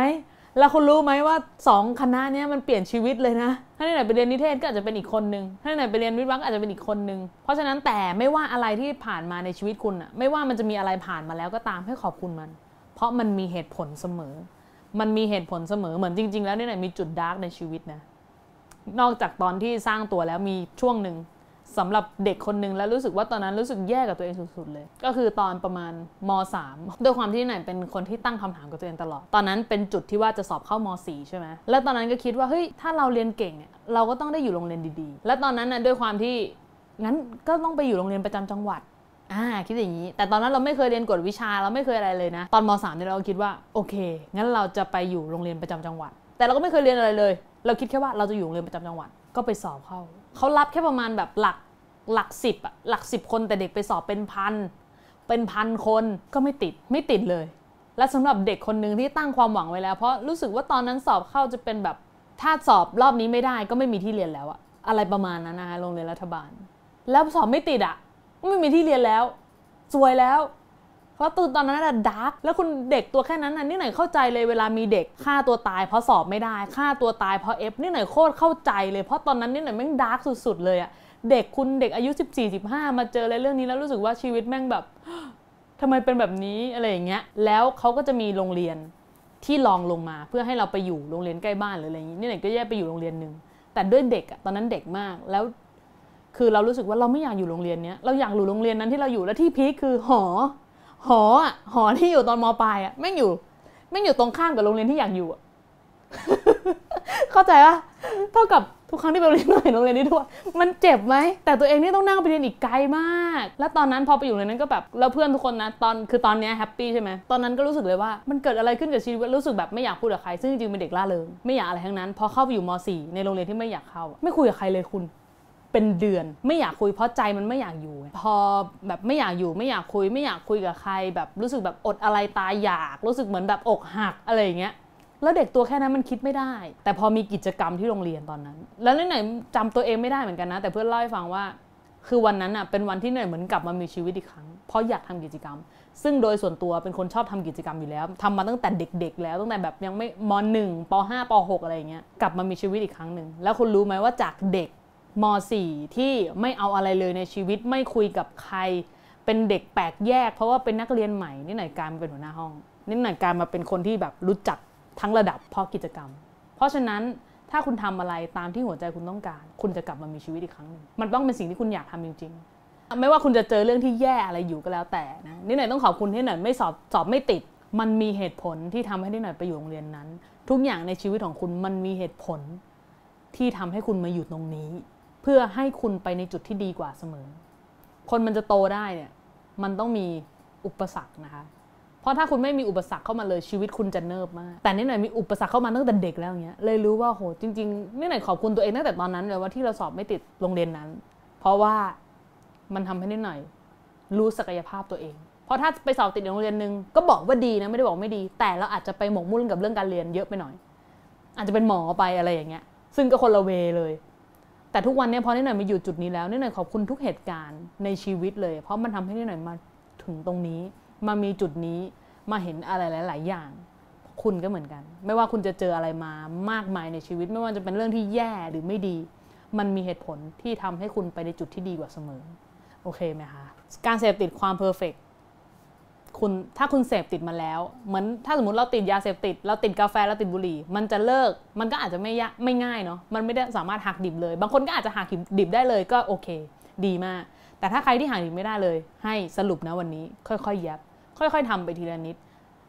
แล้วคุณรู้ไหมว่าสองคณะนี้มันเปลี่ยนชีวิตเลยนะ ถ้าไหนไปเรียนนิเทศก็อาจจะเป็นอีกคนนึง ถ้าไหนไปเรียนวิทย์วะก็อาจจะเป็นอีกคนนึง เพราะฉะนั้นแต่ไม่ว่าอะไรที่ผ่านมาในชีวิตคุณอะไม่ว่ามันจะมีอะไรผ่านมาแล้วก็ตามให้ขอบคุณมัน เพราะมันมีเหตุผลเสมอ มันมีเหตุผลเสมอเหมือนจริง ๆ แล้วนี่ไหนมีจุดดาร์กในชีวิตนะ นอกจากตอนที่สร้างตัวแล้วมีช่วงหนึ่งสำหรับเด็กคนหนึ่งแล้วรู้สึกว่าตอนนั้นรู้สึกแย่กับตัวเองสุดๆเลย ก็คือตอนประมาณม .3 ด้วยความที่ไหนเป็นคนที่ตั้งคำถามกับตัวเองตลอด ตอนนั้นเป็นจุดที่ว่าจะสอบเข้าม .4 ใช่ไหมแล้วตอนนั้นก็คิดว่าเฮ้ยถ้าเราเรียนเก่งเนี่ยเราก็ต้องได้อยู่โรงเรียนดีๆ และตอนนั้นนะด้วยความที่งั้นก็ต้องไปอยู่โรงเรียนประจำจังหวัด อ่าคิดอย่างนี้ แต่ตอนนั้นเราไม่เคยเรียนกฎวิชาเราไม่เคยอะไรเลยนะ ตอนม .3 เนี่ยเราคิดว่าโอเค งั้นเราจะไปอยู่โรงเรียนประจำจังหวัด แต่เราก็ไม่เคยเรียนอะไรเลย เราคิดแค่ว่าเราจะอยู่โรงเรียนประจำจังหวัด ก็ไปสอบเข้า เขารับแค่ประมาณแบบหลักหลักสิบอะหลักสิบคนแต่เด็กไปสอบเป็นพันเป็นพันคนก็ไม่ติดไม่ติดเลย และสำหรับเด็กคนหนึ่งที่ตั้งความหวังไว้แล้ว เพราะรู้สึกว่าตอนนั้นสอบเข้าจะเป็นแบบถ้าสอบรอบนี้ไม่ได้ก็ไม่มีที่เรียนแล้วอะอะไรประมาณนั้นนะคะโรงเรียนรัฐบาล แล้วสอบไม่ติดอะ ไม่มีที่เรียนแล้วสวยแล้ว เพราะตื่นตอนนั้นอะ dark แล้วคุณเด็กตัวแค่นั้นน่ะนี่หน่อยเข้าใจเลยเวลามีเด็กฆ่าตัวตาย เพราะสอบไม่ได้ฆ่าตัวตายเพราะ F นี่หน่อยโคตรเข้าใจเลยเพราะตอนนั้นนี่หน่อยแม่ง dark สุดๆเลยอะเด็กคุณเด็กอายุ 14 15 มาเจออะไรเรื่องนี้แล้วรู้สึกว่าชีวิตแม่งแบบทำไมเป็นแบบนี้อะไรอย่างเงี้ย แล้วเขาก็จะมีโรงเรียนที่ลองลงมาเพื่อให้เราไปอยู่โรงเรียนใกล้บ้านหรืออะไรอย่างงี้นี่ไหนก็แยกไปอยู่โรงเรียนหนึ่งแต่ด้วยเด็กอะตอนนั้นเด็กมากแล้ว คือเรารู้สึกว่าเราไม่อยากอยู่โรงเรียนเนี้ยเราอยากอยู่โรงเรียนนั้นที่เราอยู่แล้วที่ peak คือหอ หออะหอที่อยู่ตอนมปลายอะแม่งอยู่แม่งอยู่ตรงข้ามกับโรงเรียนที่อยากอยู่เข้าใจปะเท่ากับทุกครั้งที่ไปโรงเรียนหน่โรงเรียนนี้ทั่วมันเจ็บไหมแต่ตัวเองนี่ต้องนั่งไปเรียนอีกไกลมาก แล้วตอนนั้นพอไปอยู่ในนั้นก็แบบแล้วเพื่อนทุกคนนะตอนคือตอนนี้ happy ใช่ไหมตอนนั้นก็รู้สึกเลยว่ามันเกิดอะไรขึ้นกับชีวิตรู้สึกแบบไม่อยากพูดกับใครซึ่งจริงๆเป็นเด็กร่าเริงไม่อยากอะไรทั้งนั้นพอเข้าไปอยู่ม .4 ในโรงเรียนที่ไม่อยากเข้า ไม่คุยกับใครเลยคุณ เป็นเดือน ไม่อยากคุยเพราะใจมันไม่อยากอยู่ พอแบบไม่อยากอยู่ไม่อยากคุย ไม่อยากคุยกับใคร แบบรู้สึกแบบอดอะไรตายอยากรู้สึกเหมือนแบบอกหักอะไรอย่างเงี้ยแล้วเด็กตัวแค่นั้นมันคิดไม่ได้ แต่พอมีกิจกรรมที่โรงเรียนตอนนั้น แล้วนี่หน่อยจำตัวเองไม่ได้เหมือนกันนะ แต่เพื่อนเล่าให้ฟังว่า คือวันนั้นอะเป็นวันที่หน่อยเหมือนกลับมามีชีวิตอีกครั้ง เพราะอยากทำกิจกรรม ซึ่งโดยส่วนตัวเป็นคนชอบทำกิจกรรมอยู่แล้วทำมาตั้งแต่เด็ก ๆ แล้วตั้งแต่แบบยังไม่มหนึ่งปห้าปหกอะไรอย่างเงี้ยกลับมามีชีวิตอีกครั้งหนึ่งแล้วคุณรู้ไหมว่าจากเด็ก ม .4 ที่ไม่เอาอะไรเลยในชีวิตไม่คุยกับใคร เป็นเด็กแปลกแยก เพราะว่าเป็นนักเรียนใหม่นี่หน่อยกายมาเป็นหัวหน้าห้องนี่หน่อยกายมาเป็นคนที่แบบรู้จักทั้งระดับเพราะกิจกรรม เพราะฉะนั้นถ้าคุณทำอะไรตามที่หัวใจคุณต้องการ คุณจะกลับมามีชีวิตอีกครั้งหนึ่งมันต้องเป็นสิ่งที่คุณอยากทำจริง ๆ ไม่ว่าคุณจะเจอเรื่องที่แย่อะไรอยู่ก็แล้วแต่นะนี่หน่อยต้องขอบคุณที่หน่อยไม่สอบสอบไม่ติด มันมีเหตุผลที่ทำให้นี่หน่อยไปอยู่โรงเรียนนั้น ทุกอย่างในชีวิตของคุณมันมีเหตุผลที่ทำให้คุณมาอยู่ตรงนี้ เพื่อให้คุณไปในจุดที่ดีกว่าเสมอ คนมันจะโตได้เนี่ยมันต้องมีอุปสรรคนะคะ เพราะถ้าคุณไม่มีอุปสรรคเข้ามาเลยชีวิตคุณจะเนิบมาก แต่นี่หน่อยมีอุปสรรคเข้ามาตั้งแต่เด็กแล้วอย่างเงี้ยเลยรู้ว่าโหจริงๆนี่หน่อยขอบคุณตัวเองตั้งแต่ตอนนั้นเลยว่าที่เราสอบไม่ติดโรงเรียนนั้น เพราะว่ามันทำให้นิดหน่อยรู้ศักยภาพตัวเองเพราะถ้าไปสอบติดโรงเรียนหนึ่งก็บอกว่าดีนะไม่ได้บอกไม่ดี แต่เราอาจจะไปหมกมุ่นกับเรื่องการเรียนเยอะไปหน่อย อาจจะเป็นหมอไปอะไรอย่างเงี้ย ซึ่งก็คนละ way เลย แต่ทุกวันนี้พอนิดหน่อยมาอยู่จุดนี้แล้วนิดหน่อยขอบคุณทุกเหตุการณ์ในชีวิตเลย เพราะมันทำให้นิดหน่อยมาถึงตรงนี้ มามีจุดนี้มาเห็นอะไรหลาย ๆ อย่าง คุณก็เหมือนกัน ไม่ว่าคุณจะเจออะไรมามากมายในชีวิต ไม่ว่าจะเป็นเรื่องที่แย่หรือไม่ดี มันมีเหตุผลที่ทำให้คุณไปในจุดที่ดีกว่าเสมอโอเคไหมคะการเสพติดความ perfect คุณถ้าคุณเสพติดมาแล้ว เหมือนถ้าสมมติเราติดยาเสพติด เราติดกาแฟเราติดบุหรี่ มันจะเลิกมันก็อาจจะไม่ยะไม่ง่ายเนาะมันไม่ได้สามารถหักดิบเลย บางคนก็อาจจะหักดิบได้เลยก็โอเค ดีมาก แต่ถ้าใครที่หักดิบไม่ได้เลย ให้สรุปนะวันนี้ ค่อยๆแยบค่อย ๆทำไปทีละนิด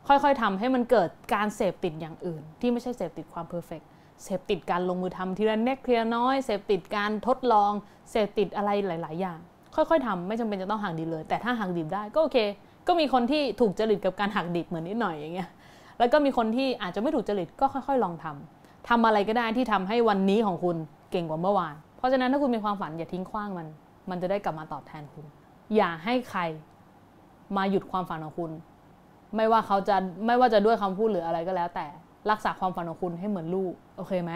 ค่อยๆทำให้มันเกิดการเสพติดอย่างอื่น ที่ไม่ใช่เสพติดความเพอร์เฟกเสพติดการลงมือทำทีละเล็กทีละน้อยเสพติดการทดลองเสพติดอะไรหลาย ๆ อย่าง ค่อยๆทำไม่จำเป็นจะต้องหักดิบเลย แต่ถ้าหักดิบได้ก็โอเค ก็มีคนที่ถูกจริตกับการหักดิบเหมือนนิดหน่อยอย่างเงี้ยแล้วก็มีคนที่อาจจะไม่ถูกจริตก็ค่อย ๆ ลองทำทำอะไรก็ได้ที่ทำให้วันนี้ของคุณเก่งกว่าเมื่อวาน เพราะฉะนั้นถ้าคุณมีความฝันอย่าทิ้งขว้างมัน มันจะได้กลับมาตอบแทนคุณ อย่าให้ใครมาหยุดความฝันของคุณ ไม่ว่าเขาจะไม่ว่าจะด้วยคำพูดหรืออะไรก็แล้ว แต่รักษาความฝันของคุณให้เหมือนลูกโอเคไหม